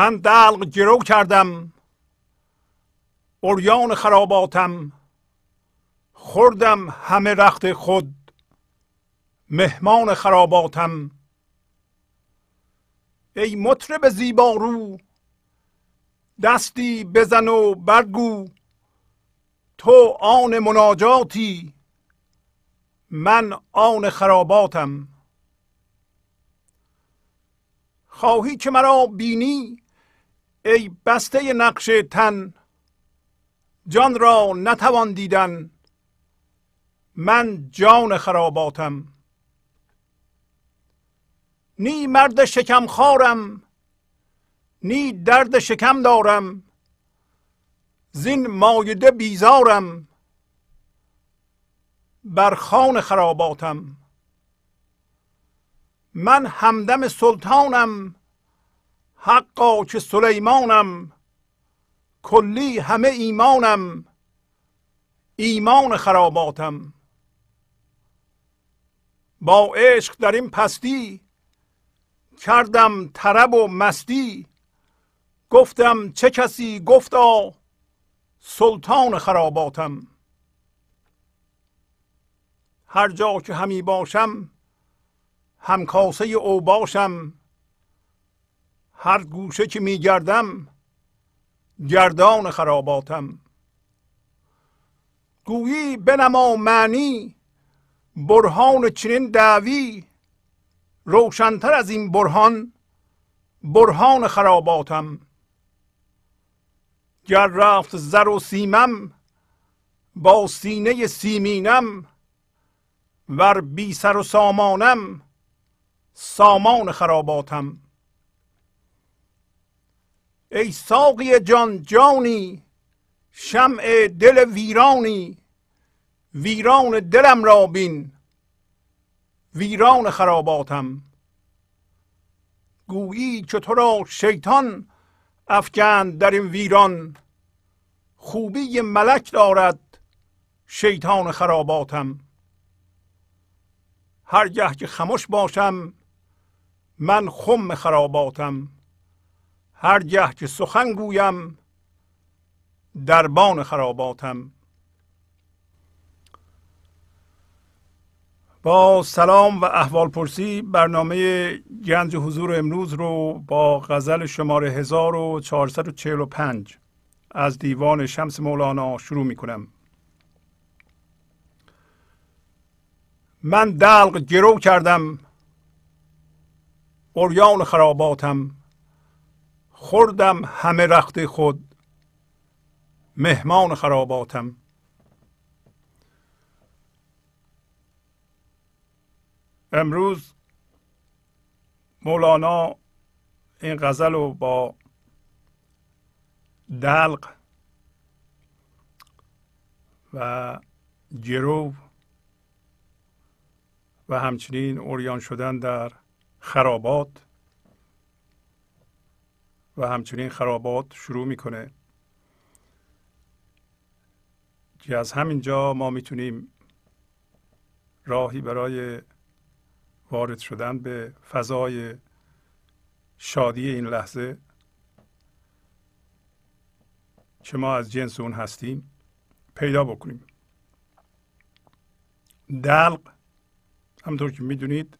من دلق گرو کردم اوریان خراباتم خوردم همه رخت خود مهمان خراباتم. ای مطرب زیبارو دستی بزن و برگو تو آن مناجاتی من آن خراباتم. خواهی که مرا بینی؟ ای بسته نقش تن جان را نتوان دیدن. من جان خراباتم. نی مرد شکم خارم نی درد شکم دارم. زین مایده بیزارم. بر خان خراباتم. من همدم سلطانم. حقا که سلیمانم. کلی همه ایمانم. ایمان خراباتم. با عشق در این پستی کردم طرب و مستی. گفتم چه کسی گفتا سلطان خراباتم. هر جا که همی باشم همکاسه او باشم. هر گوشه که میگردم گردان خراباتم. گویی بنما معنی برهان چنین دعوی روشنتر از این برهان برهان خراباتم. گر رفت زر و سیمم با سینه سیمینم ور بی سر و سامانم سامان خراباتم. ای ساقی جان جانی شمع دل ویرانی. ویران دلم را بین ویران خراباتم. گویی که تو را شیطان افکند در این ویران. خوبی ملک دارد شیطان خراباتم. هرگه که خموش باشم من خم خراباتم. هرگه که سخن گویم دربان خراباتم. با سلام و احوال پرسی برنامه گنج حضور امروز رو با غزل شماره 1445 از دیوان شمس مولانا شروع می کنم. من دلق گرو کردم اوریان خراباتم. خوردم همه رخت خود مهمان خراباتم. امروز مولانا این غزل رو با دلق و گرو و همچنین اوریان شدن در خرابات و همچنین خرابات شروع می‌کنه. که از همینجا ما می‌تونیم راهی برای وارد شدن به فضای شادی این لحظه که ما از جنس اون هستیم پیدا بکنیم. دلق همطور که می‌دونید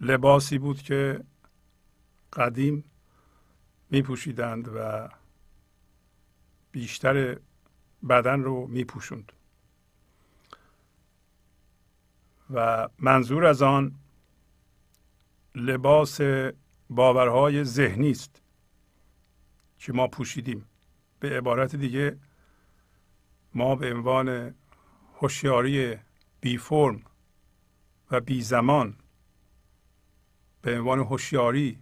لباسی بود که قدیم میپوشیدند و بیشتر بدن رو میپوشوند. و منظور از آن لباس باورهای ذهنی است که ما پوشیدیم. به عبارت دیگه ما به عنوان هوشیاری بی فرم و بی زمان به عنوان هوشیاری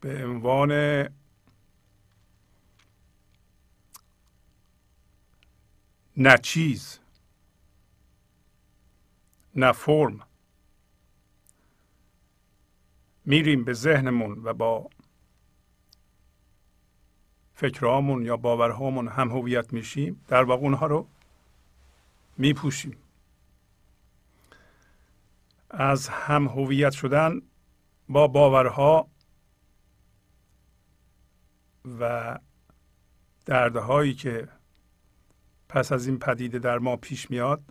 به عنوان نه چیز نه فرم. میریم به ذهنمون و با فکرهامون یا باورهامون هم هویت میشیم در واقع اونها رو میپوشیم. از هم هویت شدن با باورها و دردهایی که پس از این پدیده در ما پیش میاد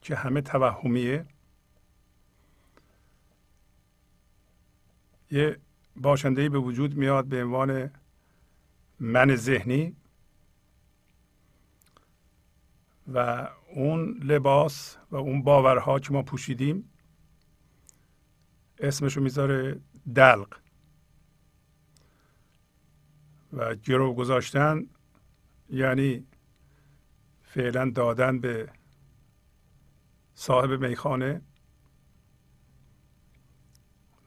که همه توهمیه. یه باشنده به وجود میاد به عنوان من ذهنی و اون لباس و اون باورها که ما پوشیدیم اسمشو می‌ذاره دلق. و گرو گذاشتن یعنی فعلا دادن به صاحب میخانه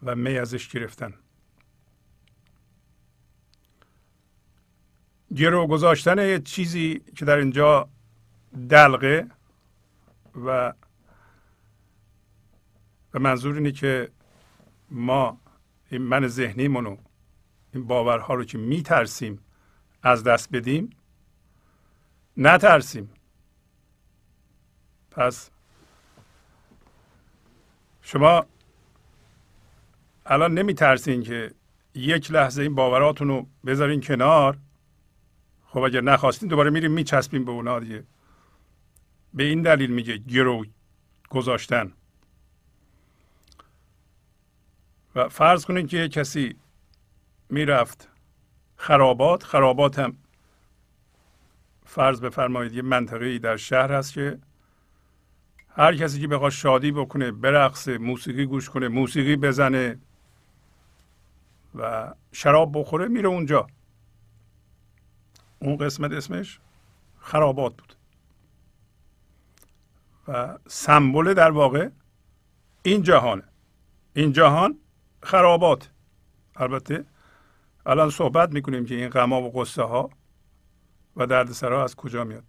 و می ازش گرفتن. گرو گذاشتن یه چیزی که در اینجا دلقه و به منظور اینه که ما این من ذهنیمونو این باورها رو که میترسیم از دست بدیم نترسیم. پس شما الان نمیترسین که یک لحظه این باوراتون رو بذارین کنار. خب اگر نخواستین دوباره میریم میچسبیم به اونا دیگه. به این دلیل میگه گرو گذاشتن. و فرض کنید که کسی می‌رفت. خرابات خرابات هم. فرض بفرمایید یه منطقه در شهر هست که هر کسی که بخواد شادی بکنه برقصه موسیقی گوش کنه موسیقی بزنه و شراب بخوره میره اونجا. اون قسمت اسمش خرابات بود. و سمبل در واقع این جهانه. این جهان خرابات. البته الان صحبت می‌کنیم که این غما و قصه ها و دردسرها از کجا میاد.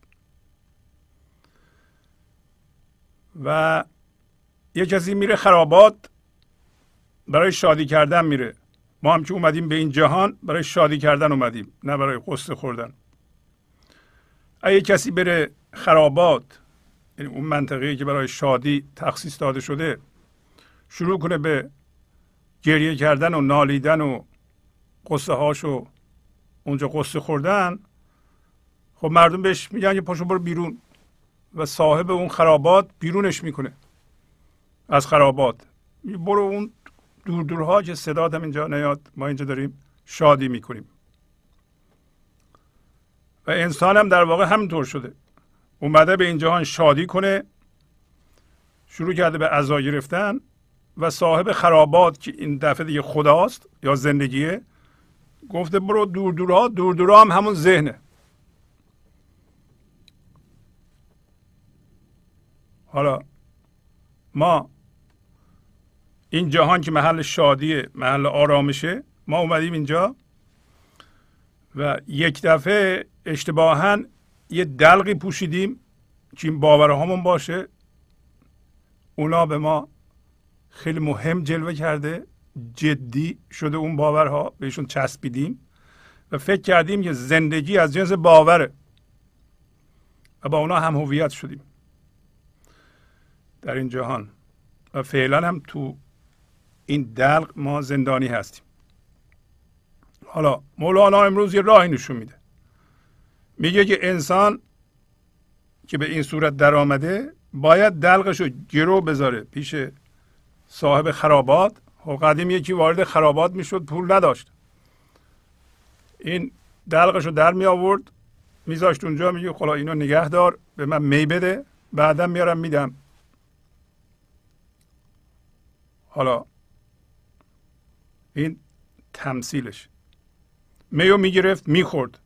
و یه کسی میره خرابات برای شادی کردن میره. ما هم که اومدیم به این جهان برای شادی کردن اومدیم نه برای قصه خوردن. اگه کسی بره خرابات یعنی اون منطقه که برای شادی تخصیص داده شده شروع کنه به گریه کردن و نالیدن و قصه هاشو اونجا قصه خوردن خب مردم بهش میگن که پاشو برو بیرون و صاحب اون خرابات بیرونش می‌کنه. از خرابات. برو اون دور دورها که صدا هم اینجا نیاد ما اینجا داریم شادی می‌کنیم. و انسان هم در واقع همینطور شده. اومده به این جهان شادی کنه شروع کرده به عزا گرفتن و صاحب خرابات که این دفعه دیگه خداست یا زندگیه گفته برو دور دورها دور دورها هم همون ذهنه. حالا ما این جهان که محل شادیه محل آرامشه ما اومدیم اینجا و یک دفعه اشتباها یه دلقی پوشیدیم که این باورهامون باشه. اونا به ما خیلی مهم جلوه کرده. جدی شده اون باورها بهشون چسبیدیم و فکر کردیم که زندگی از جنس باوره و با اونا هم هویت شدیم. در این جهان. و فعلا هم تو این دلق ما زندانی هستیم. حالا مولانا امروز یه راهی نشون میده. میگه که انسان که به این صورت در آمده باید دلقش رو گرو بذاره پیش صاحب خرابات خب قدیم یکی وارد خرابات می‌شد پول نداشت. این دلقش رو در می آورد میذاشت اونجا میگه خلا اینو نگه دار به من می بده بعدا میارم میدم. حالا این تمثیلش. میو می‌گرفت می‌خورد.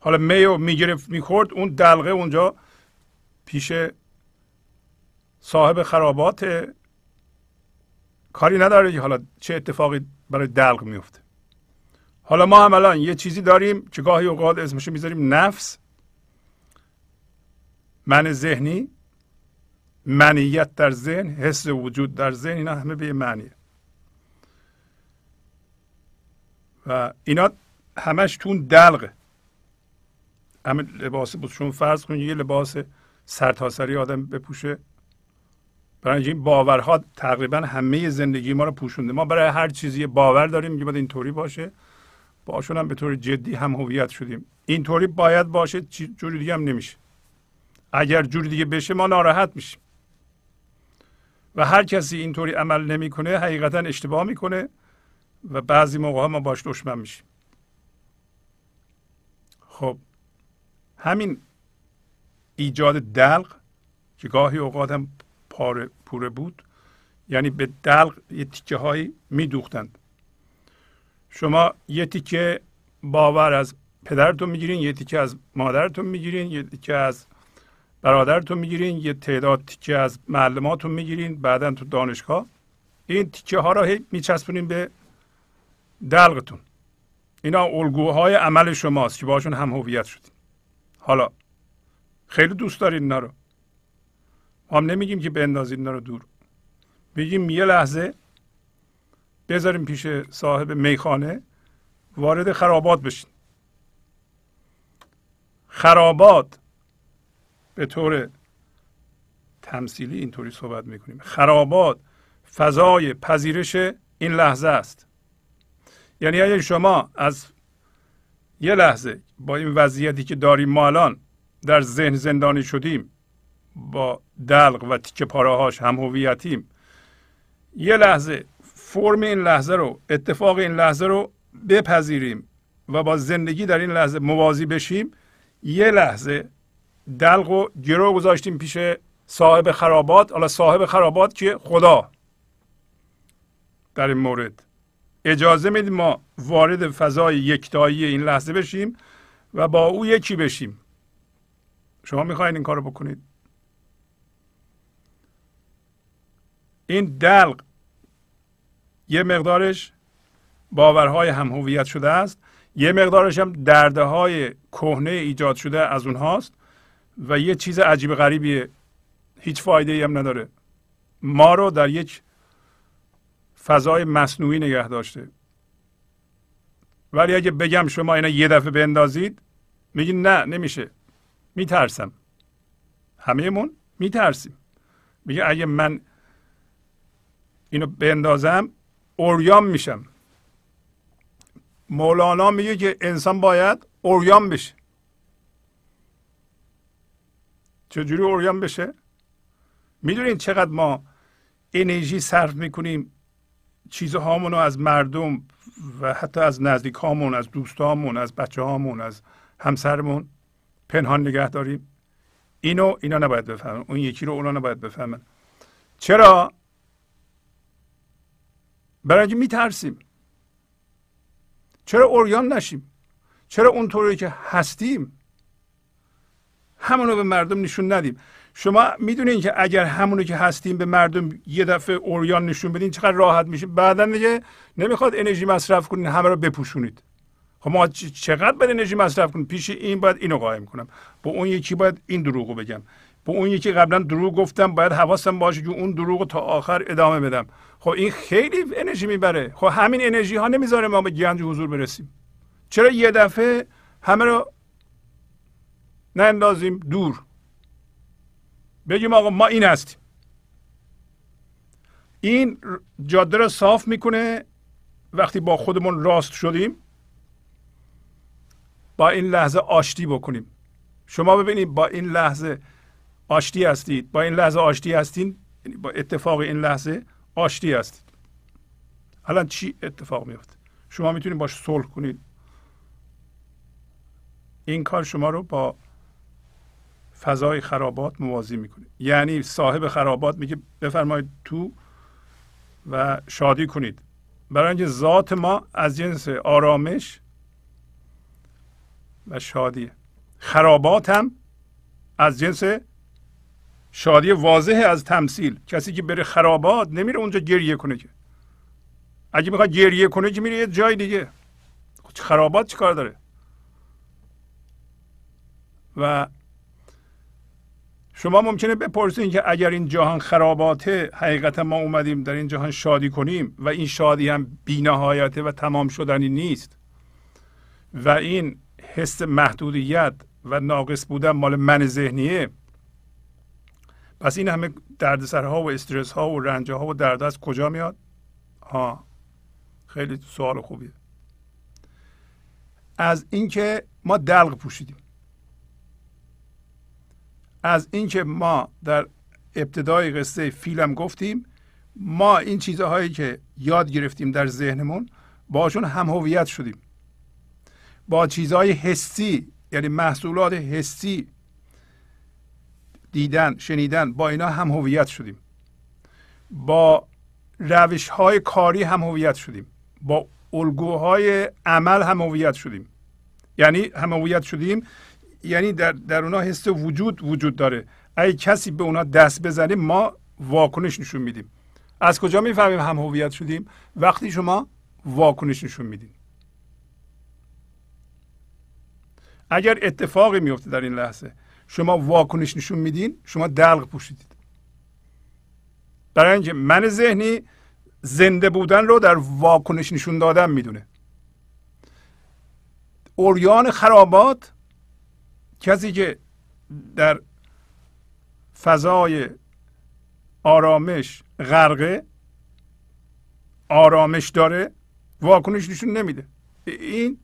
حالا میو می‌گرفت می‌خورد اون دلغه اونجا پیش صاحب خرابات کاری نداره حالا چه اتفاقی برای دلق میفته. حالا ما هم الان یه چیزی داریم که گاهی اوقات اسمشو می‌ذاریم نفس. من ذهنی منیت در ذهن حس وجود در ذهن اینا همه به معنیه. و اینا همش تون دلقه. همه لباس بود چون فرض کنید یه لباس سرتاسری آدم بپوشه. برای این باورها تقریبا همه زندگی ما رو پوشونده. ما برای هر چیزی باور داریم که باید اینطوری باشه. باشون هم به طور جدی هم هویت شدیم. اینطوری باید باشه جوری دیگه هم نمیشه. اگر جوری دیگه بشه ما ناراحت میشیم. و هر کسی اینطوری عمل نمی‌کنه حقیقتا اشتباه می‌کنه و بعضی موقع ها ما باش دشمن میشیم. خب همین ایجاد دلق که گاهی اوقات هم پاره پوره بود یعنی به دلق یه تیکه هایی میدوختند. شما یه تیکه باور از پدرتون می‌گیرین یه تیکه از مادرتون می‌گیرین یه تیکه از برادرتون می‌گیرین یه تعداد تیکه از معلماتون می‌گیرین بعدا تو دانشگاه. این تیکه ها را میچسبونین به دلقتون. اینا الگوهای عمل شماست که باشون هم هویت شدین. حالا خیلی دوست دارین اینا رو. هم نمیگیم که بندازید اینا رو دور. میگیم یه لحظه بذاریم پیش صاحب میخانه وارد خرابات بشین. خرابات به طور تمثیلی اینطوری صحبت می‌کنیم. خرابات فضای پذیرش این لحظه است. یعنی اگر شما از یه لحظه با این وضعیتی که داریم ما الان در ذهن زندانی شدیم با دلق و تیکه پاره هم هویتیم. یه لحظه فرم این لحظه رو اتفاق این لحظه رو بپذیریم و با زندگی در این لحظه موازی بشیم. یه لحظه دلق و گرو گذاشتیم پیش صاحب خرابات حالا صاحب خرابات که خدا. در این مورد اجازه میدیم ما وارد فضای یکتایی این لحظه بشیم و با او یکی بشیم. شما می‌خواین این کارو بکنید؟ این دلق یه مقدارش باورهای هم هویت شده است. یه مقدارش هم درده های کهنه ایجاد شده از اونهاست و یه چیز عجیب غریبیه. هیچ فایده ای هم نداره. ما رو در یک فضای مصنوعی نگه داشته. ولی اگه بگم شما اینا یه دفعه بندازید میگین نه نمیشه. میترسم. همهمون میترسیم. میگه اگه من اینو بندازم اوریان میشم. مولانا میگه که انسان باید اوریان بشه. چجوری اوریان بشه؟ می‌دونید چقدر ما انرژی صرف می‌کنیم چیزهامون رو از مردم و حتی از نزدیک هامون از دوستامون از بچه هامون از همسرمون پنهان نگه داریم. اینو اینا نباید بفهمن. اون یکی رو اونا نباید بفهمن. چرا؟ برای اینکه میترسیم. چرا اوریان نشیم؟ چرا اونطوری که هستیم؟ همونو به مردم نشون ندیم. شما می‌دونین که اگر همونو که هستیم به مردم یه دفعه اوریان نشون بدین چقدر راحت میشه؟ بعدا دیگه نمی‌خواد انرژی مصرف کنین همه رو بپوشونید. خب ما چقدر باید انرژی مصرف کنیم؟ پیش این باید اینو قایم کنم. با اون یکی باید این دروغو بگم. با اون یکی قبلا دروغ گفتم باید حواسم باشه که اون دروغ تا آخر ادامه بدم. خب این خیلی انرژی می‌بره. خب همین انرژی ها نمی‌ذاره ما به گنج حضور برسیم. چرا یه دفعه همه رو نندازیم دور؟ بگیم آقا ما این هستیم. این جاده رو صاف می‌کنه وقتی با خودمون راست شدیم. با این لحظه آشتی بکنیم. شما ببینید با این لحظه آشتی هستید. با این لحظه آشتی هستین یعنی با اتفاق این لحظه آشتی هستید. الان چی اتفاق میفته شما می‌تونید باش صلح کنید. این کار شما رو با فضای خرابات موازی می‌کنه. یعنی صاحب خرابات میگه بفرمایید تو و شادی کنید. برای اینکه ذات ما از جنس آرامش و شادی خرابات هم از جنس شادی واضح از تمثیل. کسی که بره خرابات نمیره اونجا گریه کنه که. اگه می‌خواد گریه کنه که میره یه جای دیگه. خرابات چی کار داره؟ و شما ممکنه بپرسید که اگر این جهان خراباته حقیقتا ما اومدیم در این جهان شادی کنیم و این شادی هم بینهایته و تمام شدنی نیست. و این حس محدودیت و ناقص بودن مال من ذهنیه. پس این همه دردسرها و استرس ها و رنج ها و درد از کجا میاد؟ ها خیلی سوال خوبیه. از اینکه ما دلق پوشیدیم. از اینکه ما در ابتدای قصه فیلم گفتیم ما این چیزهایی که یاد گرفتیم در ذهنمون باشون هم هویت شدیم. با چیزهای حسی یعنی محصولات حسی دیدن شنیدن با اینا هم هویت شدیم. با روش های کاری هم هویت شدیم. با الگوهای عمل هم هویت شدیم. یعنی هم هویت شدیم یعنی در, در اونا حس وجود وجود داره. اگه کسی به اونا دست بزنه ما واکنش نشون میدیم. از کجا می‌فهمیم هم هویت شدیم؟ وقتی شما واکنش نشون میدین. اگر اتفاقی میفته در این لحظه شما واکنش نشون میدین شما دلق پوشیدید. برای اینکه من ذهنی زنده بودن رو در واکنش نشون دادن می‌دونه. اوریان خرابات کسی که در فضای آرامش غرقه آرامش داره واکنش نشون نمیده. این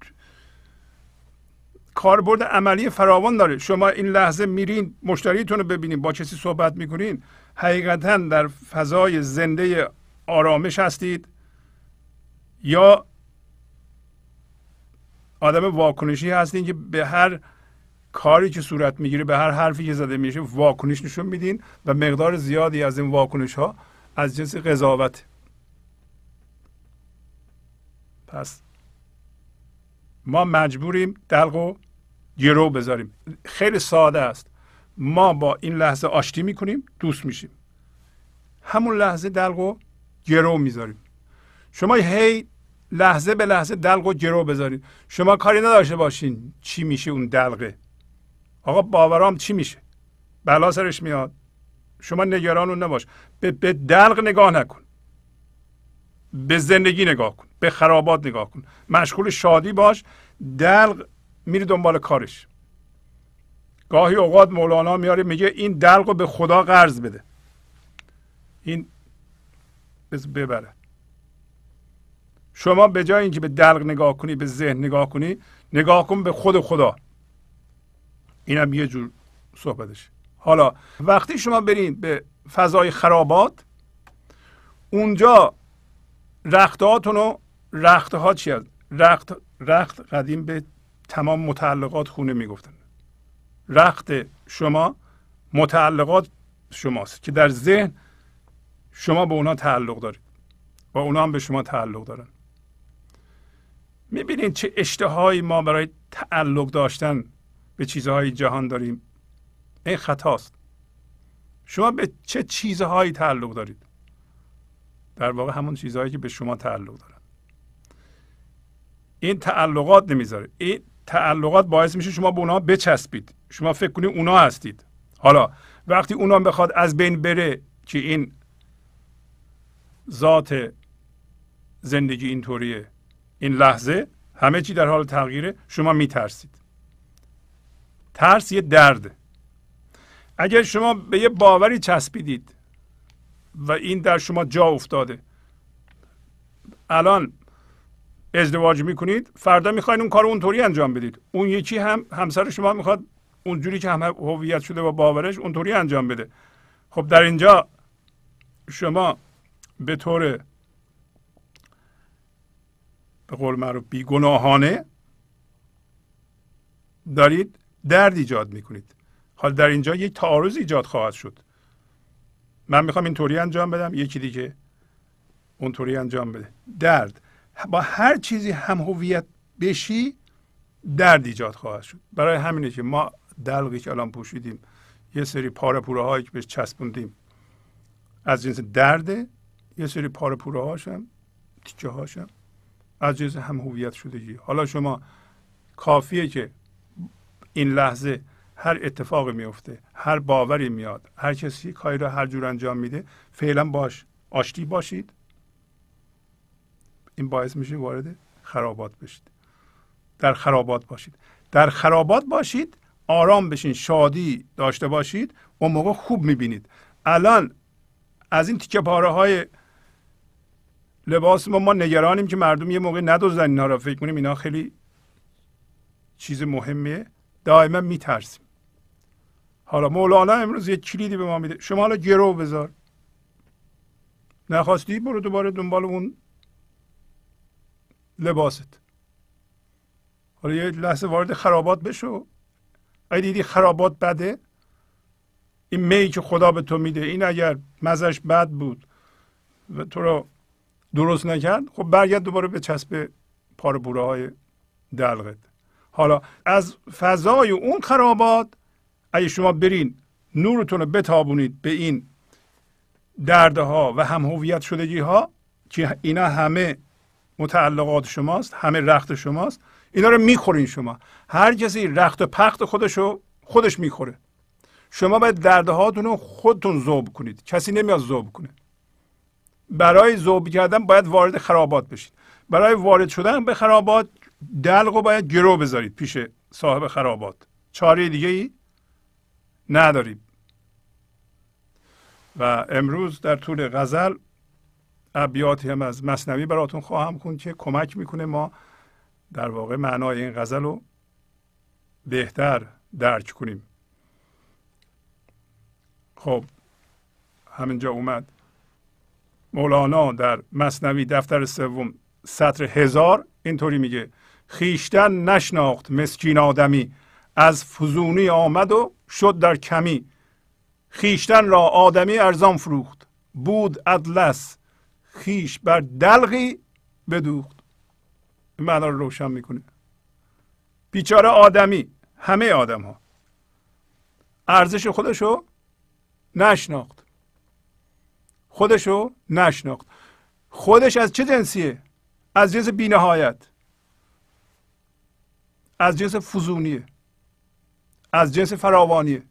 کاربرد عملی فراوان داره. شما این لحظه میرین مشتریتون رو ببینین با کسی صحبت می‌کنین. حقیقتا در فضای زنده آرامش هستید یا آدم واکنشی هستین که به هر کاری که صورت می‌گیره به هر حرفی که زده میشه واکنش نشون میدین و مقدار زیادی از این واکنش ها از جنس قضاوت. پس ما مجبوریم دلق و گرو بذاریم. خیلی ساده است. ما با این لحظه آشتی می‌کنیم دوست میشیم. همون لحظه دلق و گرو می‌ذاریم. شما هی لحظه به لحظه دلق و گرو بذارید. شما کاری نداشته باشین چی میشه اون دلقه. آقا باورام چی میشه؟ بلا سرش میاد. شما نگران اون نباش. به, به دلق نگاه نکن. به زندگی نگاه کن. به خرابات نگاه کن. مشغول شادی باش. دلق میری دنبال کارش. گاهی اوقات مولانا میاره میگه این دلق رو به خدا قرض بده. این ببره. شما به جای اینکه به دلق نگاه کنی به ذهن نگاه کنی نگاه کن به خود خدا. اینم یه جور صحبتش. حالا وقتی شما برین به فضای خرابات اونجا رختهاتون رو رخته ها چی هست؟ رخت, رخت قدیم به تمام متعلقات خونه می‌گفتن. رخت شما متعلقات شماست که در ذهن شما به اونا تعلق دارید و اونا هم به شما تعلق دارن. می‌بینید چه اشتهایی ما برای تعلق داشتن به چیزهای جهان داریم. این خطاست. شما به چه چیزهایی تعلق دارید؟ در واقع همون چیزهایی که به شما تعلق دارن. این تعلقات نمی‌ذاره. این تعلقات باعث میشه شما به اونا بچسبید. شما فکر کنید اونا هستید. حالا وقتی اونا بخواد از بین بره که این ذات زندگی اینطوریه این لحظه همه چی در حال تغییره شما میترسید. ترس یه درده اگر شما به یه باوری چسبیدید و این در شما جا افتاده الان ازدواج می‌کنید فردا می‌خواین اون کار اونطوری انجام بدید. اون یکی هم همسر شما می‌خواد اونجوری که همه هویت شده با باورش اونطوری انجام بده. خب در اینجا شما به طور به قول معروف بیگناهانه دارید درد ایجاد می‌کنید. حال در اینجا یک تعارض ایجاد خواهد شد. من می‌خوام اینطوری انجام بدم یکی دیگه اونطوری انجام بده. درد. با هر چیزی هم هویت بشی درد ایجاد خواهد شد. برای همینه که ما دلقی که الان پوشیدیم یه سری پاره پوره هایی که بهش چسبوندیم از جنس درده یه سری پاره پوره هاشم تیکه هاشم از جنس هم هویت شدگی. حالا شما کافیه که این لحظه هر اتفاقی میفته هر باوری میاد هر کسی کاری را هر جور انجام میده فعلا باش آشتی باشید. این باعث میشه وارد خرابات بشید. در خرابات باشید. در خرابات باشید آرام بشین شادی داشته باشید اون موقع خوب می‌بینید. الان از این تیکه پاره های لباس ما ما نگرانیم که مردم یه موقع ندوزن اینا را فکر کنیم اینا خیلی چیز مهمیه. دائما میترسیم. حالا مولانا امروز یه کلیدی به ما میده. شما حالا گرو بذار. نخواستی برو دوباره دنبال اون لباست. حالا یه لحظه وارد خرابات بشو. اگه دیدی خرابات بده این می که خدا به تو میده. این اگر مزش بد بود و تو رو درست نکرد خب برگرد دوباره به چسب پار بوره های دلغت. حالا از فضای اون خرابات اگه شما برین نورتون رو بتابونید به این دردها و هم هویت شدگی ها که اینا همه متعلقات شماست همه رخت شماست. اینا رو می‌خورین شما. هر کسی رخت و پخت خودشو خودش می‌خوره. شما باید دردهاتون رو خودتون ذوب کنید. کسی نمیاد ذوب کنه. برای ذوب کردن باید وارد خرابات بشید. برای وارد شدن به خرابات دلق رو باید گرو بذارید پیش صاحب خرابات. چاره دیگه ای نداریم. و امروز در طول غزل ابیاتی هم از مصنوی براتون خواهم خوند که کمک می‌کنه ما در واقع معنای این غزل رو بهتر درک کنیم. خب همینجا اومد. مولانا در مصنوی دفتر سوم سطر هزار اینطوری میگه خیشتن نشناخت مسکین آدمی از فزونی آمد و شد در کمی. خیشتن را آدمی ارزان فروخت بود ادلس خیش بر دلغی بدوخت. این معنا رو روشن می‌کنه. بیچاره آدمی همه آدم ها ارزش خودشو نشناخت. خودشو نشناخت. خودش از چه جنسیه؟ از جنس بینهایت. از جنس فزونیه. از جنس فراوانیه.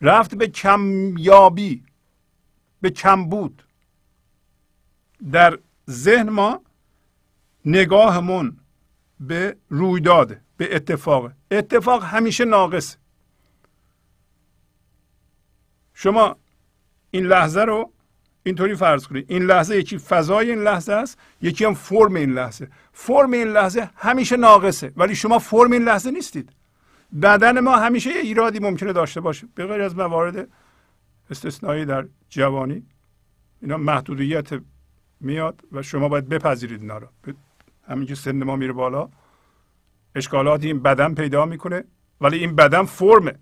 رفت به کمیابی به کمبود. در ذهن ما نگاهمون به رویداد به اتفاق. اتفاق همیشه ناقص. شما این لحظه رو اینطوری فرض کنید. این لحظه یکی فضای این لحظه است یکی هم فرم این لحظه. فرم این لحظه همیشه ناقصه ولی شما فرم این لحظه نیستید. بدن ما همیشه یه ایرادی ممکنه داشته باشه. به غیر از موارد استثنایی در جوانی اینا محدودیت میاد و شما باید بپذیرید اینا رو. همین که سن ما میره بالا اشکالات این بدن پیدا می‌کنه ولی این بدن فرمه.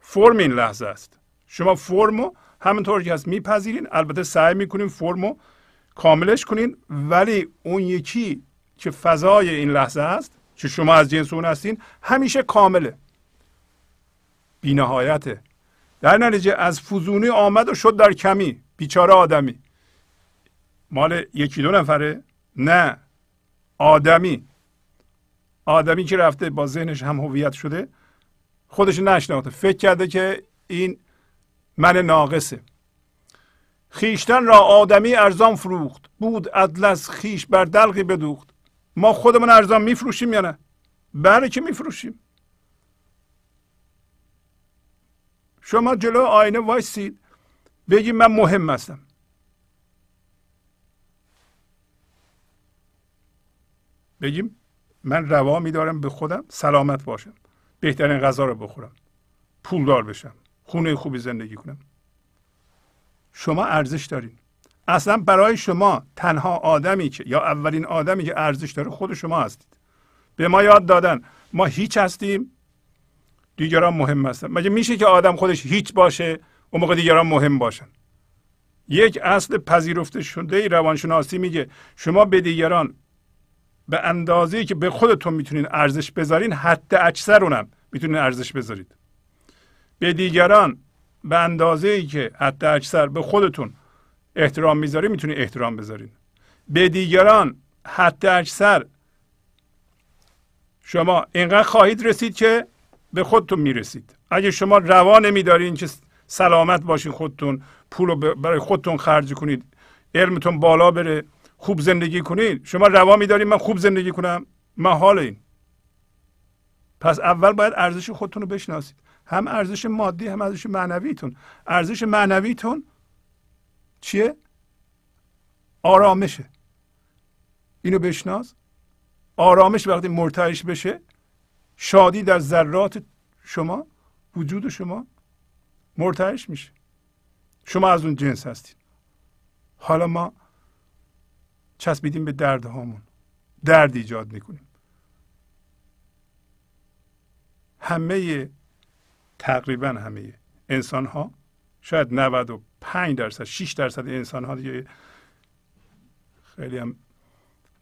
فرم این لحظه است. شما فرمو همونطور که هست میپذیرین البته سعی می‌کنین فرمو کاملش کنین ولی اون یکی که فضای این لحظه است که شما از جنس اون هستین همیشه کامله. بینهایته. در نتیجه از فزونی آمد و شد در کمی بیچاره آدمی. مال یکی دو نفره؟ نه. آدمی. آدمی که رفته؟ با ذهنش هم هویت شده. خودش نشناخته. فکر کرده که این من ناقصه. خیشتن را آدمی ارزان فروخت. بود ادلس خیش بر دلقی بدوخت. ما خودمون ارزان میفروشیم یا نه؟ بله که میفروشیم. شما جلو آینه وایسید. بگید من مهم هستم. بگیم من روا میدارم به خودم سلامت باشم. بهترین غذا رو بخورم. پولدار بشم. خونه خوبی زندگی کنم. شما ارزش دارین. اصلا برای شما تنها آدمی که یا اولین آدمی که ارزش داره خود شما هستید. به ما یاد دادن. ما هیچ هستیم. دیگران مهم هستن. مگه میشه که آدم خودش هیچ باشه اون موقع دیگران مهم باشن؟ یک اصل پذیرفته شده روانشناسی میگه شما به دیگران به اندازه که به خودتون می‌تونین ارزش بذارین حتی اکثر اونم می‌تونین ارزش بذارید. به دیگران به اندازه که حتی اکثر به خودتون احترام می‌ذارین می‌تونید احترام بذارین. به دیگران حتی اکثر شما اینقدر خواهید رسید که به خودتون می‌رسید. اگه شما روا نمیدارین که سلامت باشین خودتون پول رو برای خودتون خرج کنید علمتون بالا بره خوب زندگی کنید شما روا میدارید من خوب زندگی کنم. محال این پس اول باید ارزش خودتون رو بشناسید. هم ارزش مادی هم ارزش معنویتون. ارزش معنویتون چیه؟ آرامشه. اینو بشناس. آرامش وقتی مرتعش بشه شادی در ذرات شما وجود شما مرتعش میشه. شما از اون جنس هستید حالا ما چسبیدیم به درد هامون. درد ایجاد می‌کنیم. همه تقریبا همه انسان ها شاید 95 درصد 6 درصد انسان ها دیگه خیلی هم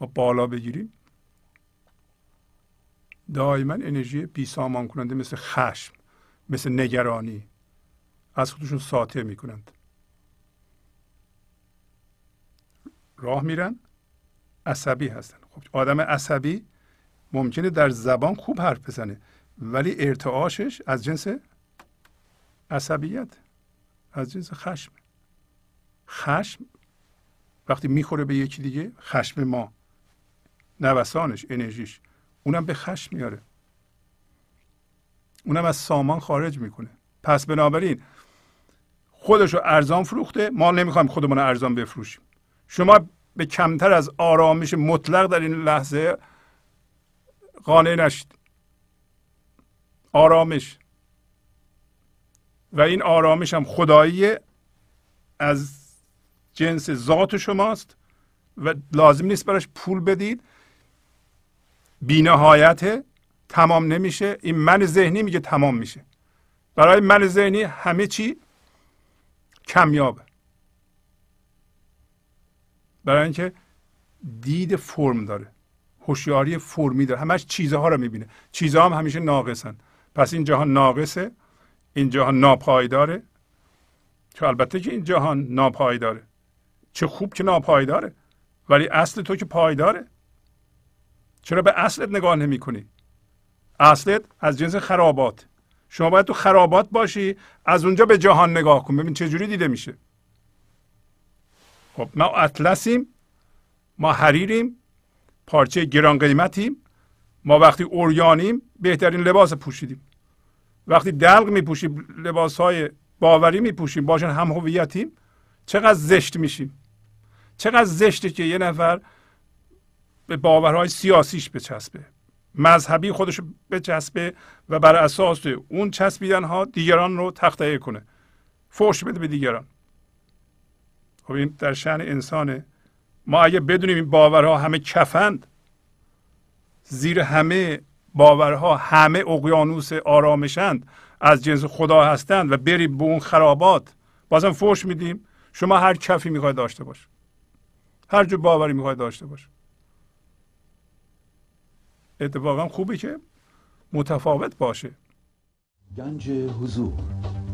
ما بالا بگیریم. دائما انرژی بی سامان کننده مثل خشم مثل نگرانی از خودشون ساطع می‌کنند. راه میرن. عصبی هستن. خب آدم عصبی ممکنه در زبان خوب حرف بزنه ولی ارتعاشش از جنس عصبیت از جنس خشم. خشم وقتی می‌خوره به یکی دیگه خشم ما نوسانش انرژیش اونم به خشم میاره. اونم از سامان خارج می‌کنه. پس بنابراین خودش رو ارزان فروخته ما نمی‌خوایم خودمون ارزان بفروشیم. شما به کمتر از آرامش مطلق در این لحظه قانع نشید. آرامش. و این آرامش هم خدایی از جنس ذات شماست و لازم نیست براش پول بدید. بینهایت تمام نمیشه. این من ذهنی میگه تمام میشه. برای من ذهنی همه چی کمیابه. برای اینکه دید فرم داره هوشیاری فرمی داره. همش چیزها رو می‌بینه. چیزها هم همیشه ناقصن. پس این جهان ناقصه این جهان ناپایداره. که البته که این جهان ناپایداره. چه خوب که ناپایداره. ولی اصل تو که پایداره. چرا به اصلت نگاه نمی کنی اصلت از جنس خرابات. شما باید تو خرابات باشی از اونجا به جهان نگاه کن. ببین چه جوری دیده میشه. خب ما اطلسیم ما حریریم پارچه گران قیمتیم ما وقتی اوریانیم بهترین لباس پوشیدیم. وقتی دلق میپوشیم لباس های باوری میپوشیم باشن هم هویتیم چقدر زشت میشیم. چقدر زشته که یه نفر به باورهای سیاسیش بچسبه. مذهبی خودش بچسبه و بر اساس اون چسبیدن ها دیگران رو تخته کنه. فوش بده به دیگران. خب این در شن انسانه. ما اگه بدونیم این باورها همه کفند زیر همه باورها همه اقیانوس آرامشند از جنس خدا هستند و بریم به اون خرابات. بازم فوش میدیم. شما هر کفی می‌خوای داشته باش. هر جو باوری می‌خوای داشته باش. اتفاقا خوبه که متفاوت باشه. گنج حضور.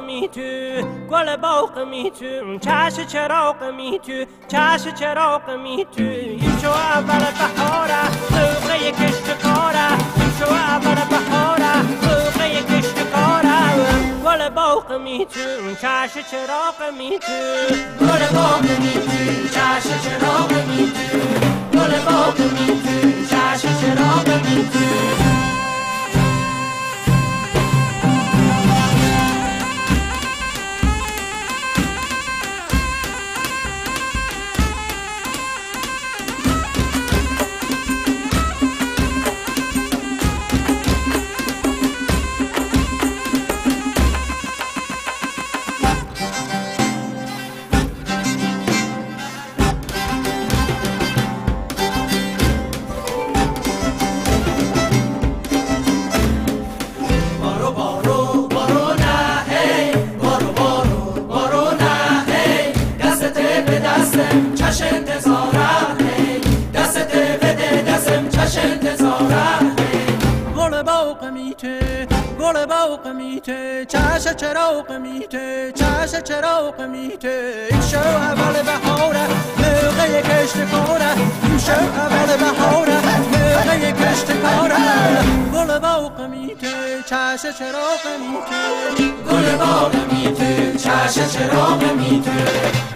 می تو چش چراغ می تو چش چراغ می تو این شو اول بهاره سوقه کشت کاره این شو اول بهاره سوقه کشت کاره گل باغ می تو چش چراغ می تو گل باغ می تو چش چراغ می تو گل باغ می تو چش چراغ می تو میته چش چراغ میته این شو اول بهاره موقع کشت کاره. این شو اول بهاره موقع کشت کاره. گل باغ میته چش چراغ میته گل باغ میته چش چراغ میته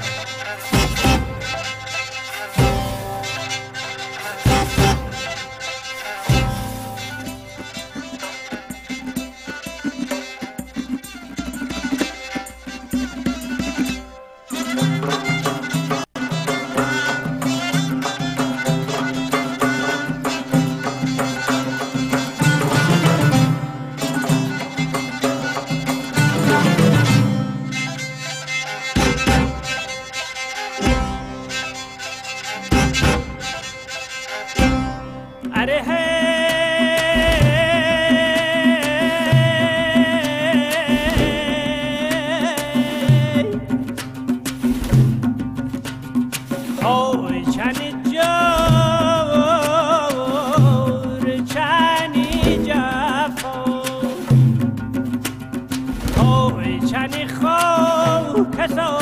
myself. Oh,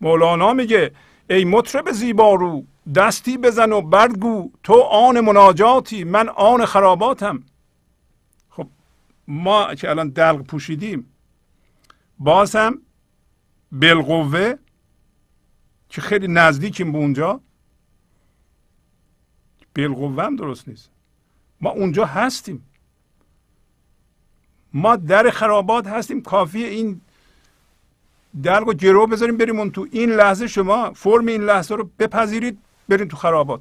مولانا میگه ای مطرب زیبارو دستی بزن و بردگو تو آن مناجاتی من آن خراباتم. خب ما که الان دلق پوشیدیم باز هم بالقوه که خیلی نزدیکیم به اونجا بالقوه هم درست نیست. ما اونجا هستیم. ما در خرابات هستیم. کافی این دلق و گرو بذاریم بریم اون تو این لحظه شما فرم این لحظه رو بپذیرید بریم تو خرابات.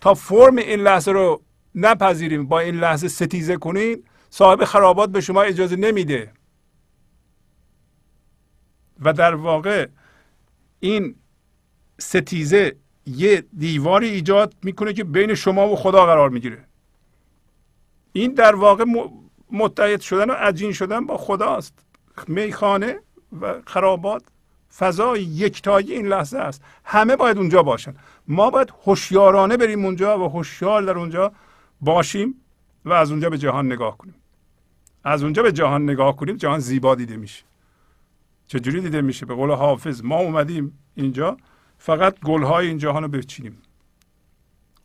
تا فرم این لحظه رو نپذیریم با این لحظه ستیزه کنیم صاحب خرابات به شما اجازه نمیده. و در واقع این ستیزه یه دیواری ایجاد می‌کنه که بین شما و خدا قرار می‌گیره. این در واقع متحد شدن و عجین شدن با خداست. میخانه و خرابات فضای یکتایی این لحظه است. همه باید اونجا باشن. ما باید هوشیارانه بریم اونجا و هوشیار در اونجا باشیم و از اونجا به جهان نگاه کنیم. از اونجا به جهان نگاه کنیم جهان زیبا دیده میشه. چجوری دیده میشه؟ به قول حافظ ما اومدیم اینجا فقط گلهای این جهان رو بچینیم.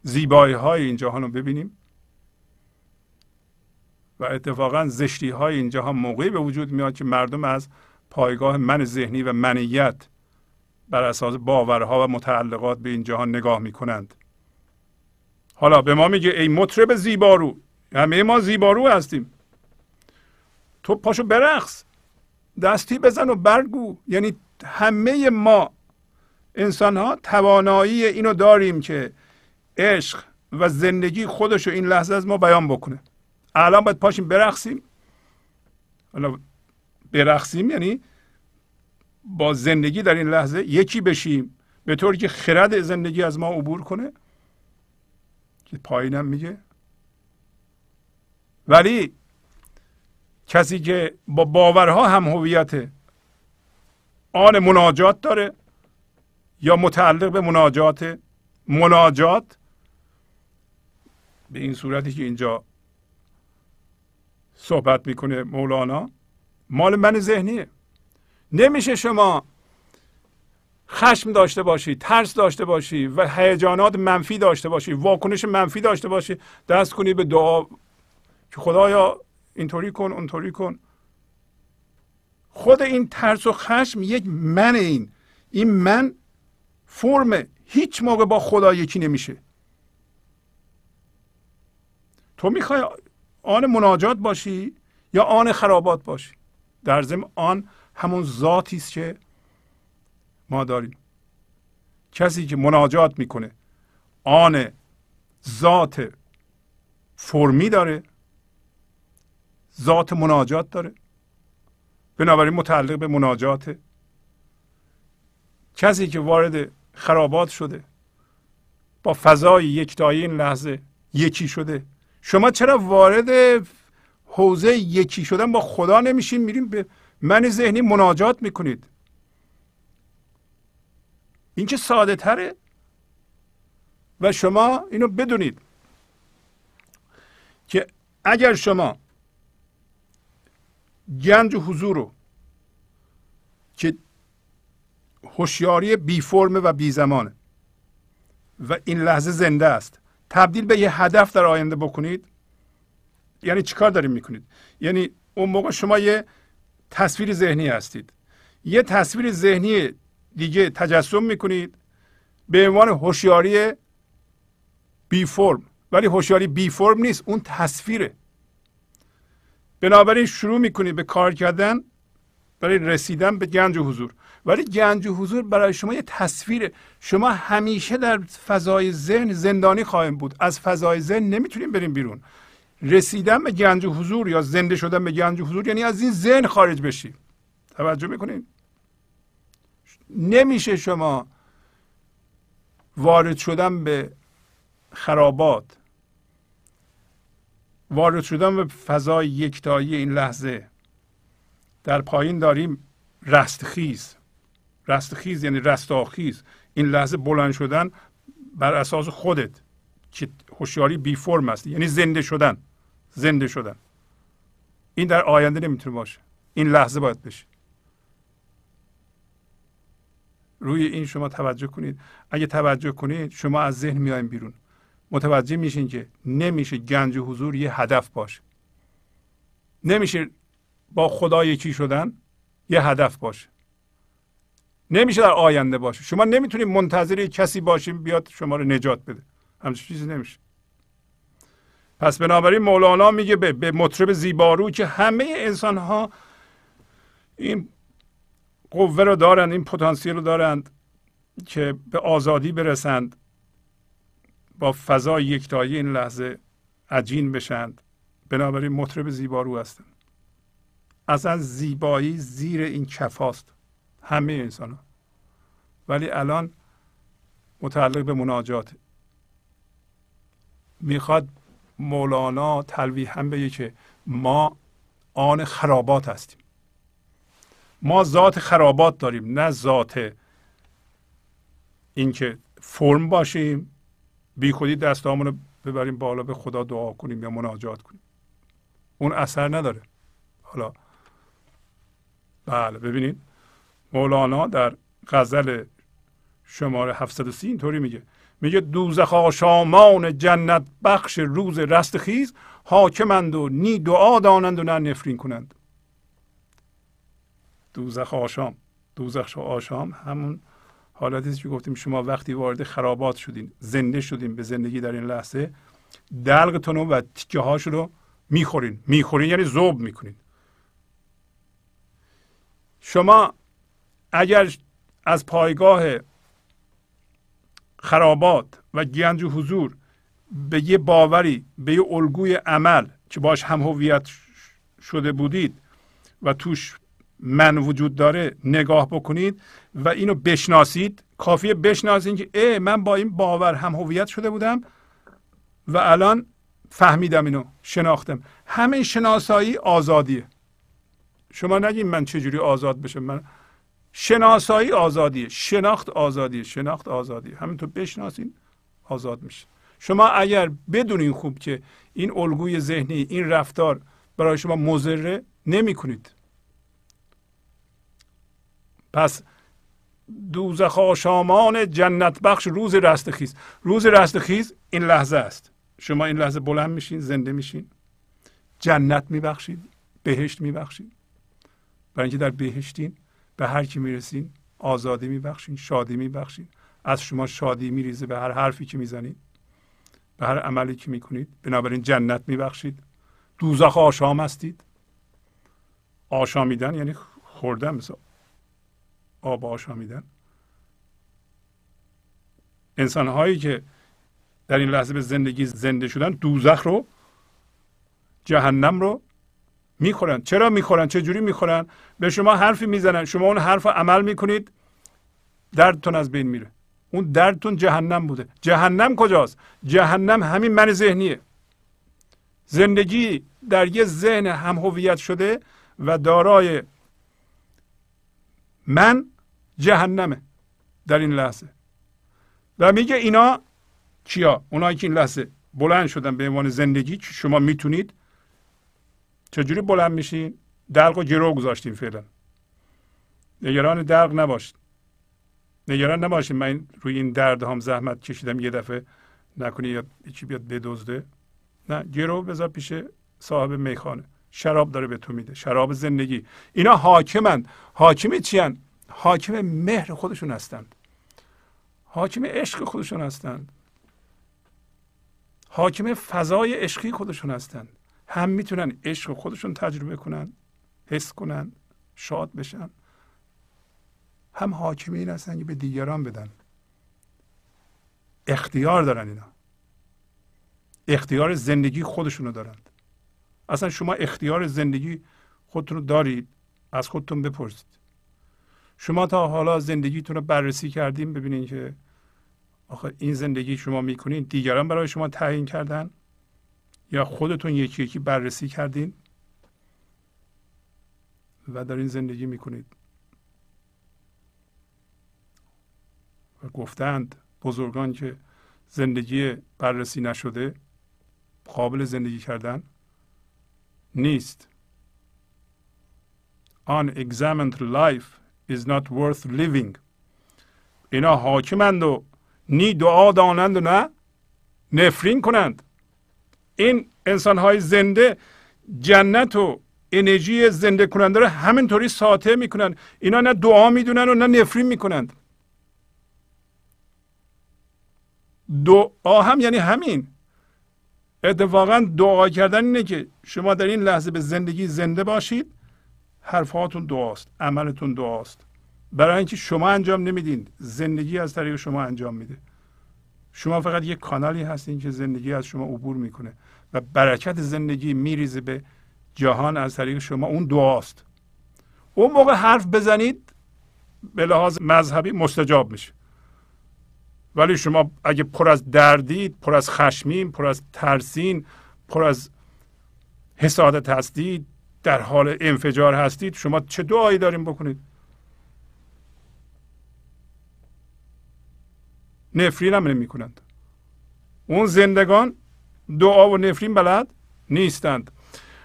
زیبایی های این جهان رو ببینیم. و اتفاقا زشتی های اینجا هم موقعی به وجود میاد که مردم از پایگاه من ذهنی و منیت بر اساس باورها و متعلقات به این جهان نگاه می‌کنند. حالا به ما میگه ای مطرب زیبارو همه ما زیبارو هستیم. تو پاشو برقص دستی بزن و برگو. یعنی همه ما انسان ها توانایی اینو داریم که عشق و زندگی خودش رو این لحظه از ما بیان بکنه. الان باید پاشیم برقصیم. حالا برقصیم یعنی با زندگی در این لحظه یکی بشیم. به طوری که خرد زندگی از ما عبور کنه. که پایینم میگه. ولی کسی که با باورها هم هویت آن مناجات داره یا متعلق به مناجات مناجات به این صورتی که اینجا صحبت می‌کنه مولانا. مال من ذهنیه. نمیشه شما خشم داشته باشی ترس داشته باشی و هیجانات منفی داشته باشی واکنش منفی داشته باشی دست کنی به دعا. که خدایا اینطوری کن اونطوری کن. خود این ترس و خشم یک من این. این من فرم هیچ موقع با خدا یکی نمیشه. تو می‌خوای آن مناجات باشی یا آن خرابات باشی. در ضمن آن همون ذاتی است که ما داریم. کسی که مناجات می‌کنه آن ذات فرمی داره ذات مناجات داره. بنابراین متعلق به مناجاته کسی که وارد خرابات شده با فضای یکتایی این لحظه یکی شده شما چرا وارد حوزه یکی شدن با خدا نمیشین؟ میریم به من ذهنی مناجات می‌کنید. این که ساده تره؟ و شما اینو بدونید که اگر شما گنج و حضور رو که هوشیاری بی فرم و بی زمانه و این لحظه زنده است تبدیل به یه هدف در آینده بکنید. یعنی چیکار داریم می‌کنید؟ یعنی اون موقع شما یه تصویر ذهنی هستید. یه تصویر ذهنی دیگه تجسم می‌کنید به عنوان هوشیاری بی فرم ولی هوشیاری بی فرم نیست اون تصویره. بنابراین شروع می‌کنید به کار کردن برای رسیدن به گنج و حضور. ولی گنج و حضور برای شما یه تصویره شما همیشه در فضای ذهن زندانی خواهیم بود. از فضای ذهن نمی‌تونیم بریم بیرون. رسیدن به گنج و حضور یا زنده شدن به گنج و حضور یعنی از این ذهن خارج بشی. توجه می‌کنین؟ نمیشه شما وارد شدن به خرابات وارد شدن به فضای یکتایی این لحظه در پایین داریم رستخیز. رستخیز یعنی رستاخیز. این لحظه بلند شدن بر اساس خودت. که هوشیاری بی فرم است. یعنی زنده شدن. زنده شدن. این در آینده نمی‌تونه باشه. این لحظه باید بشه. روی این شما توجه کنید. اگه توجه کنید شما از ذهن میایم بیرون. متوجه میشین که نمیشه گنج حضور یه هدف باشه. نمیشه با خدا یکی شدن یه هدف باشه. نمیشه در آینده باشه شما نمی‌تونید منتظر کسی باشیم بیاد شما رو نجات بده. همچین چیزی نمیشه. پس بنابراین مولانا میگه به, به مطرب زیبارو که همه انسان ها این قوه رو دارند این پتانسیل رو دارند که به آزادی برسند با فضای یکتایی این لحظه عجین بشند. بنابراین مطرب زیبارو هستند اصلا زیبایی زیر این کفاست. همه انسان ها. ولی الان متعلق به مناجات می‌خواد مولانا تلویح هم بگه که ما آن خرابات هستیم. ما ذات خرابات داریم نه ذات اینکه فرم باشیم بی خودی دستامون رو ببریم بالا به خدا دعا کنیم یا مناجات کنیم. اون اثر نداره. حالا بله ببینید. مولانا در غزل شماره 730 اینطوری میگه. میگه دوزخ آشامان جنت بخش روز رستخیز حاکمند و نی دعا دانند و نه نفرین کنند. دوزخ آشام دوزخ آشام همون حالتی که گفتیم شما وقتی وارد خرابات شدین زنده شدین به زندگی در این لحظه دلقتون و تیکه هاش رو می‌خورین. می‌خورین یعنی زوب می‌کنین. شما اگر از پایگاه خرابات و گنج و حضور به یه باوری به یه الگوی عمل که باش هم هویت شده بودید و توش من وجود داره نگاه بکنید و اینو بشناسید کافیه بشناسید که ای من با این باور هم هویت شده بودم و الان فهمیدم اینو شناختم. همین شناسایی آزادیه. شما نگید من چجوری آزاد بشم؟ من شناسایی آزادیه شناخت آزادیه شناخت آزادیه همینطور بشناسین آزاد میشه. شما اگر بدونین خوب که این الگوی ذهنی این رفتار برای شما مضره نمی کنید پس دوزخ آشامان جنت بخش روز رستخیز. روز رستخیز این لحظه است. شما این لحظه بلند میشین زنده میشین. جنت میبخشید بهشت میبخشید. برای اینکه در بهشتین به هر کی می‌رسین آزادی میبخشین شادی میبخشین. از شما شادی میریزه به هر حرفی که می‌زنید. به هر عملی که می‌کنید. بنابراین جنت میبخشید. دوزخ آشام هستید. آشامیدن یعنی خوردن مثل آب آشامیدن. انسان هایی که در این لحظه به زندگی زنده شدن دوزخ رو جهنم رو می‌خورن. چرا می‌خورن؟ چه جوری می‌خورن؟ به شما حرفی می‌زنن. شما اون حرف رو عمل می‌کنید دردتون از بین میره. اون دردتون جهنم بوده. جهنم کجاست؟ جهنم همین من ذهنیه. زندگی در یه ذهن هم هویت شده و دارای من جهنمه در این لحظه. و میگه اینا کیا اونایی که این لحظه بلند شدن به عنوان زندگی شما می‌تونید چجوری بلند میشین دلق و گرو گذاشتیم فعلا. نگران دلق نباشید. نگران نباشید. من روی این درد هم زحمت کشیدم یه دفعه. نکنی یا چی بیاد بدزده. نه گرو بذار پیش صاحب میخانه. شراب داره به تو میده. شراب زندگی. اینا حاکمند. حاکم چیان؟ حاکم مهر خودشون هستند. حاکم عشق خودشون هستند. حاکم فضای عشقی خودشون هستند. هم می‌تونن عشق خودشون تجربه کنن حس کنن شاد بشن. هم حاکمین هستن که به دیگران بدن. اختیار دارن اینا. اختیار زندگی خودشونو دارند. اصلا شما اختیار زندگی خودتون رو دارید از خودتون بپرسید. شما تا حالا زندگیتون رو بررسی کردیم ببینید که آخه این زندگی شما می‌کنین دیگران برای شما تعیین کردن. یا خودتون یکی یکی بررسی کردین و در این زندگی می‌کنید. و گفتند بزرگان که زندگی بررسی نشده قابل زندگی کردن نیست. Unexamined life is not worth living. اینا حاکمند و نی دعا دانند و نه نفرین کنند. این انسان های زنده جنت و انرژی زنده کننده رو همینطوری ساطع می‌کنن. اینا نه دعا می‌دونن و نه نفرین می‌کنند. دعا هم یعنی همین. اتفاقا دعا کردن اینه که شما در این لحظه به زندگی زنده باشید. حرفاتون دعاست عملتون دعاست. برای اینکه شما انجام نمیدین زندگی از طریق شما انجام میده. شما فقط یک کانالی هستین که زندگی از شما عبور می‌کنه. و برکت زندگی میریزه به جهان. از طریق شما اون دعاست. اون موقع حرف بزنید به لحاظ مذهبی مستجاب میشه. ولی شما اگه پر از دردید پر از خشمین پر از ترسین پر از حسادت هستید در حال انفجار هستید شما چه دعایی داریم بکنید؟ نفرین هم نمی کنند اون زندگان دعا و نفرین بلد نیستند.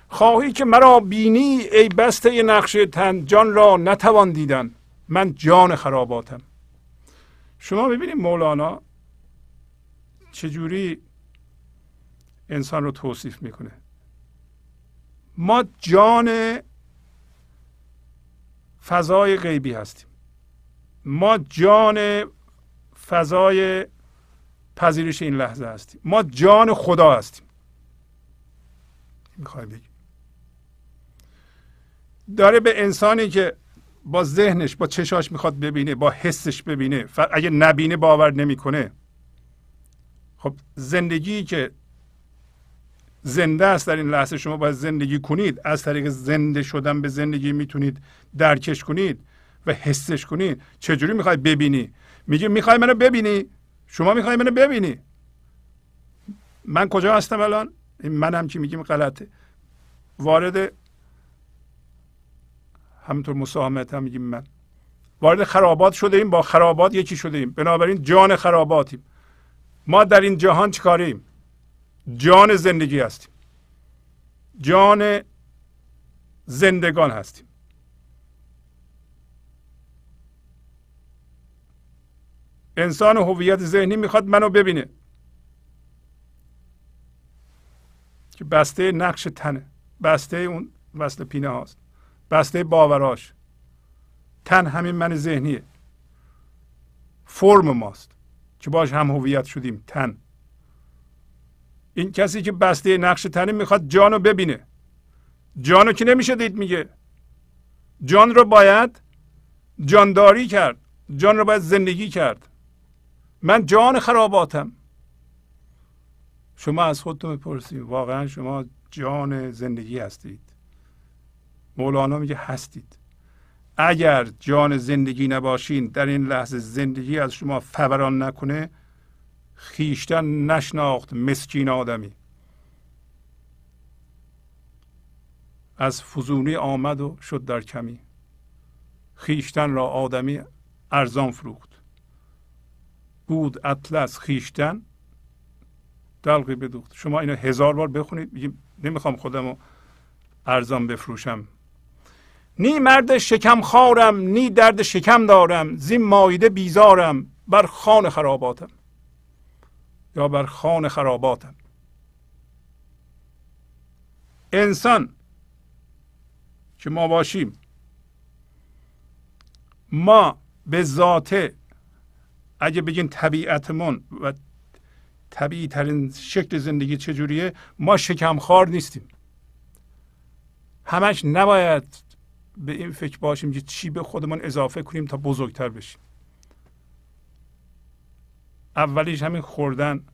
خواهی که مرا بینی ای بسته نقشه تن جان را نتوان دیدن. من جان خراباتم. شما ببینید مولانا چجوری انسان رو توصیف می‌کنه. ما جان فضای غیبی هستیم. ما جان فضای پذیرش این لحظه هستیم. ما جان خدا هستیم. می‌خوای بگی. داره به انسانی که با ذهنش با چشاش می‌خواد ببینه با حسش ببینه اگه نبینه باور نمی‌کنه. خب زندگی که زنده است در این لحظه شما باید زندگی کنید. از طریق زنده شدن به زندگی می‌تونید درکش کنید و حسش کنید. چجوری می‌خوای ببینی؟ میگه می‌خوای منو ببینی. شما می‌خوای منو ببینی. من کجا هستم الان؟ این منم که میگیم غلطه. وارد همینطور مساهمت هم میگیم من. وارد خرابات شده ایم با خرابات یکی شده ایم بنابراین جان خراباتیم. ما در این جهان چیکاریم؟ جان زندگی هستیم. جان زندگان هستیم. انسان هویت ذهنی می‌خواد منو ببینه. که بسته نقش تنه. بسته اون وصل پینه هاست. بسته باوراش. تن همین من ذهنیه. فرم ماست. که باش هم هویت شدیم تن. این کسی که بسته نقش تنه می‌خواد جانو ببینه. جانو که نمیشه دید میگه؟ جان رو باید جانداری کرد. جان رو باید زندگی کرد. من جان خراباتم. شما از خودتون بپرسید. واقعا شما جان زندگی هستید. مولانا میگه هستید. اگر جان زندگی نباشین در این لحظه زندگی از شما فوران نکنه خیشتن نشناخت مسکین آدمی. از فزونی آمد و شد در کمی. خیشتن را آدمی ارزان فروخت. بود اطلس خیشتن. دلقی بدوخت شما اینو هزار بار بخونید نمی‌خوام خودم رو ارزان بفروشم. نی مرد شکم خارم نی درد شکم دارم زین مایده بیزارم بر خان خراباتم. یا بر خان خراباتم. انسان که ما باشیم ما به ذاته اگه بگین طبیعتمون و طبیعی ترین شکل زندگی چجوریه ما شکمخوار نیستیم. همش نباید به این فکر باشیم که چی به خودمون اضافه کنیم تا بزرگتر بشیم. اولیش همین خوردن.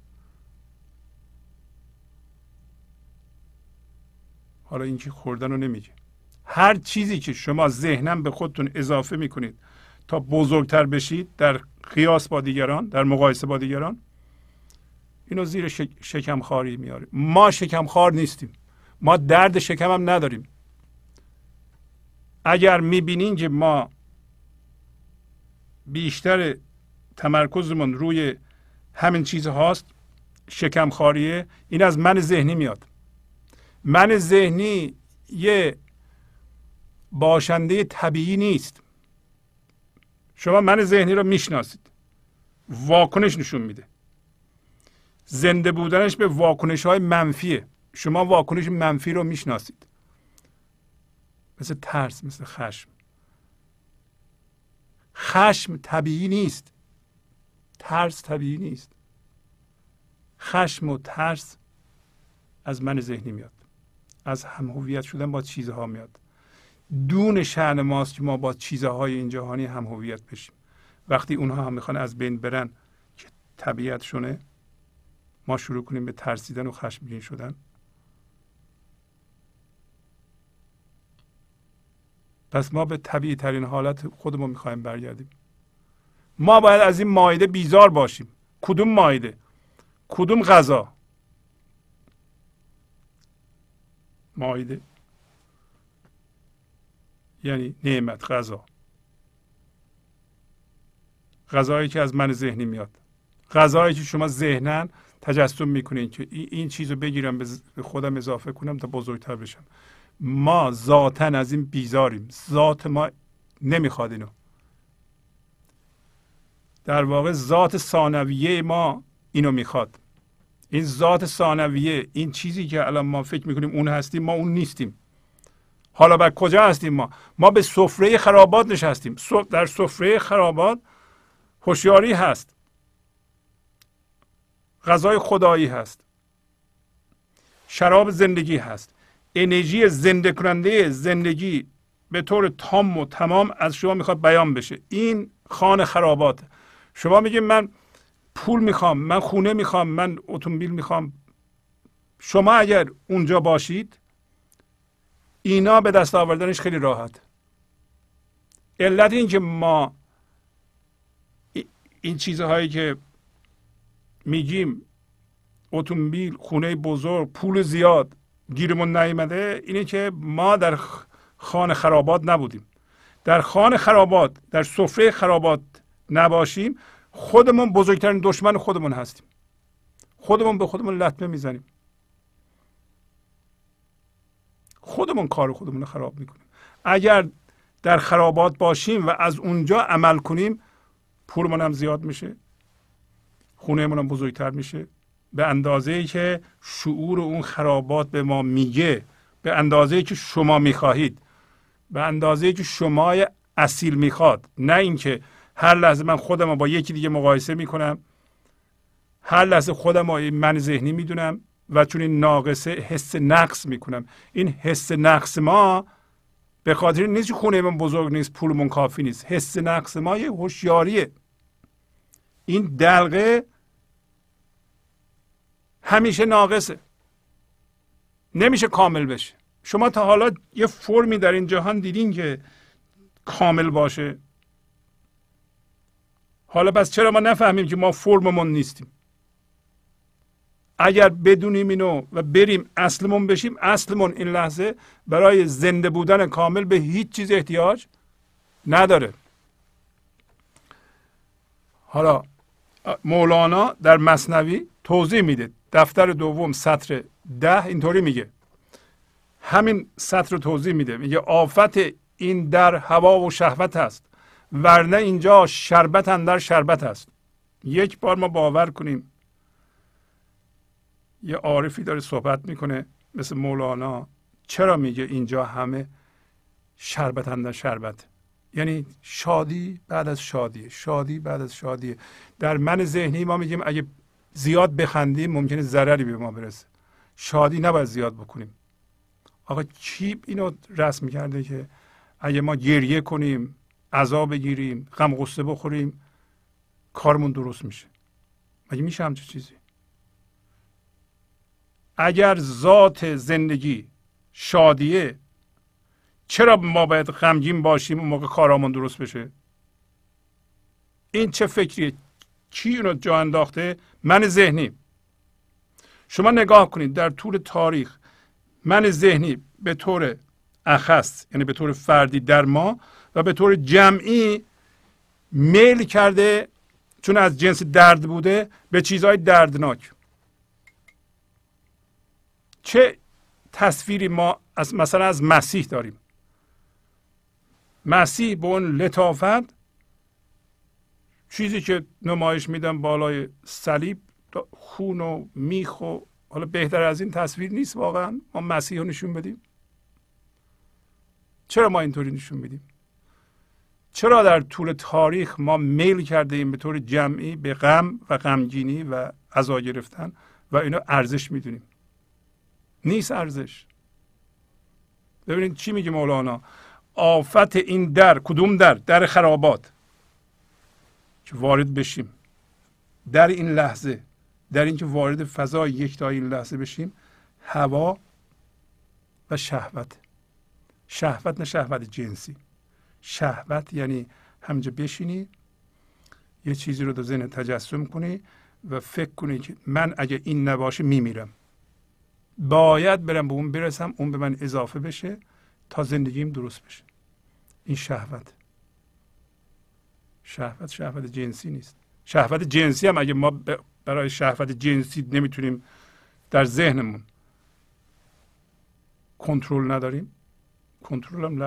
حالا اینکه خوردن رو نمیگه. هر چیزی که شما ذهنم به خودتون اضافه می‌کنید تا بزرگتر بشید در قیاس با دیگران در مقایسه با دیگران اینو زیر شکم خاری میاره ما شکم خار نیستیم. ما درد شکم هم نداریم. اگر می‌بینین که ما بیشتر تمرکزمون روی همین چیز هاست شکم خاریه این از من ذهنی میاد. من ذهنی یه باشنده طبیعی نیست. شما من ذهنی رو می‌شناسید. واکنش نشون میده. زنده بودنش به واکنش های منفیه. شما واکنش منفی رو می‌شناسید. مثل ترس مثل خشم. خشم طبیعی نیست. ترس طبیعی نیست. خشم و ترس از من ذهنی میاد. از هم هویت شدن با چیزها میاد. دون شعن ماست که ما با چیزهای این جهانی هم هویت بشیم. وقتی اونها هم می‌خوان از بین برن که طبیعتشونه ما شروع کنیم به ترسیدن و خشمگین شدن. پس ما به طبیعی ترین حالت خودمون می‌خوایم برگردیم. ما باید از این مایده بیزار باشیم. کدوم مایده؟ کدوم غذا؟ مایده. یعنی نعمت غذا. غذایی که از من ذهنی میاد. غذایی که شما ذهنن تجسم می‌کنین که این چیز رو بگیرم به خودم اضافه کنم تا بزرگتر بشم. ما ذاتن از این بیزاریم. ذات ما نمی‌خواد اینو. در واقع ذات ثانویه ما اینو می‌خواد. این ذات ثانویه این چیزی که الان ما فکر می‌کنیم اون هستیم ما اون نیستیم. حالا بر کجا هستیم ما؟ ما به سفره خرابات نشستیم. در سفره خرابات هوشیاری هست. غذای خدایی هست. شراب زندگی هست. انرژی زنده کننده زندگی به طور تام و تمام از شما می‌خواد بیان بشه. این خانه خرابات. شما میگید من پول می‌خوام من خونه می‌خوام من اتومبیل می‌خوام. شما اگر اونجا باشید اینا به دست آوردنش خیلی راحت. علت این که ما این چیزهایی که میگیم اتومبیل خونه بزرگ پول زیاد گیرمون نیامده اینه که ما در خانه خرابات نبودیم. در خانه خرابات در سفره خرابات نباشیم خودمون بزرگترین دشمن خودمون هستیم. خودمون به خودمون لطمه می‌زنیم. خودمون کار خودمون رو خراب می‌کنیم. اگر در خرابات باشیم و از اونجا عمل کنیم پولمون هم زیاد میشه خونه هم بزرگتر میشه. به اندازه ای که شعور اون خرابات به ما میگه به اندازه ای که شما می‌خواهید به اندازه ای که شما اصیل می‌خواد. نه اینکه هر لحظه من خودم با یکی دیگه مقایسه می‌کنم هر لحظه خودم رو من ذهنی می‌دونم. و چون این ناقصه حس نقص می‌کنم. این حس نقص ما به خاطر نیست که خونه من بزرگ نیست پولمون کافی نیست. حس نقص ما یه هوشیاریه. این دلقه همیشه ناقصه. نمیشه کامل بشه. شما تا حالا یه فرمی در این جهان دیدین که کامل باشه. حالا پس چرا ما نفهمیم که ما فرممون نیستیم؟ اگر بدونیم اینو و بریم اصلمون بشیم اصلمون این لحظه برای زنده بودن کامل به هیچ چیز احتیاج نداره. حالا مولانا در مصنوی توضیح میده. دفتر دوم سطر ده اینطوری میگه. همین سطر رو توضیح میده. میگه آفت این در هوا و شهوت است ورنه اینجا شربت اندر شربت است. یک بار ما باور کنیم یه عارفی داره صحبت می‌کنه مثل مولانا. چرا میگه اینجا همه شربت اندر شربت؟ یعنی شادی بعد از شادی شادی بعد از شادی. در من ذهنی ما میگیم اگه زیاد بخندیم ممکنه ضرری به ما برسه. شادی نباید زیاد بکنیم آقا کی اینو رسم کرده که اگه ما گریه کنیم عذا بگیریم غم غصه بخوریم کارمون درست میشه؟ مگه میشه همچه چیزی؟ اگر ذات زندگی شادیه چرا ما باید غمگین باشیم اون موقع کارامون درست بشه؟ این چه فکریه؟ کی اونو جا انداخته؟ من ذهنی. شما نگاه کنید در طول تاریخ من ذهنی به طور اخص یعنی به طور فردی در ما و به طور جمعی میل کرده چون از جنس درد بوده به چیزهای دردناک. چه تصویری ما از مثلا از مسیح داریم؟ مسیح به اون لطافت چیزی که نمایش میدن بالای صلیب خون و میخ و حالا بهتر از این تصویر نیست واقعا. ما مسیح رو نشون بدیم. چرا ما اینطوری نشون میدیم؟ چرا در طول تاریخ ما میل کرده ایم به طور جمعی به غم و غمگینی و عزا گرفتن و اینو ارزش می‌دونیم؟ نیست ارزش. ببینید چی میگه مولانا؟ آفت این در کدوم در؟ در خرابات. که وارد بشیم. در این لحظه در اینکه وارد فضای یکتا این لحظه بشیم هوا و شهوت. شهوت نه شهوت جنسی. شهوت یعنی همجا بشینی یه چیزی رو در ذهن تجسم کنی و فکر کنی که من اگه این نباشه میمیرم. باید برم به اون برسم اون به من اضافه بشه تا زندگیم درست بشه. این شهوت. شهوت شهوت جنسی نیست. شهوت جنسی هم اگه ما برای شهوت جنسی نمی‌تونیم در ذهنمون کنترل نداریم کنترل هم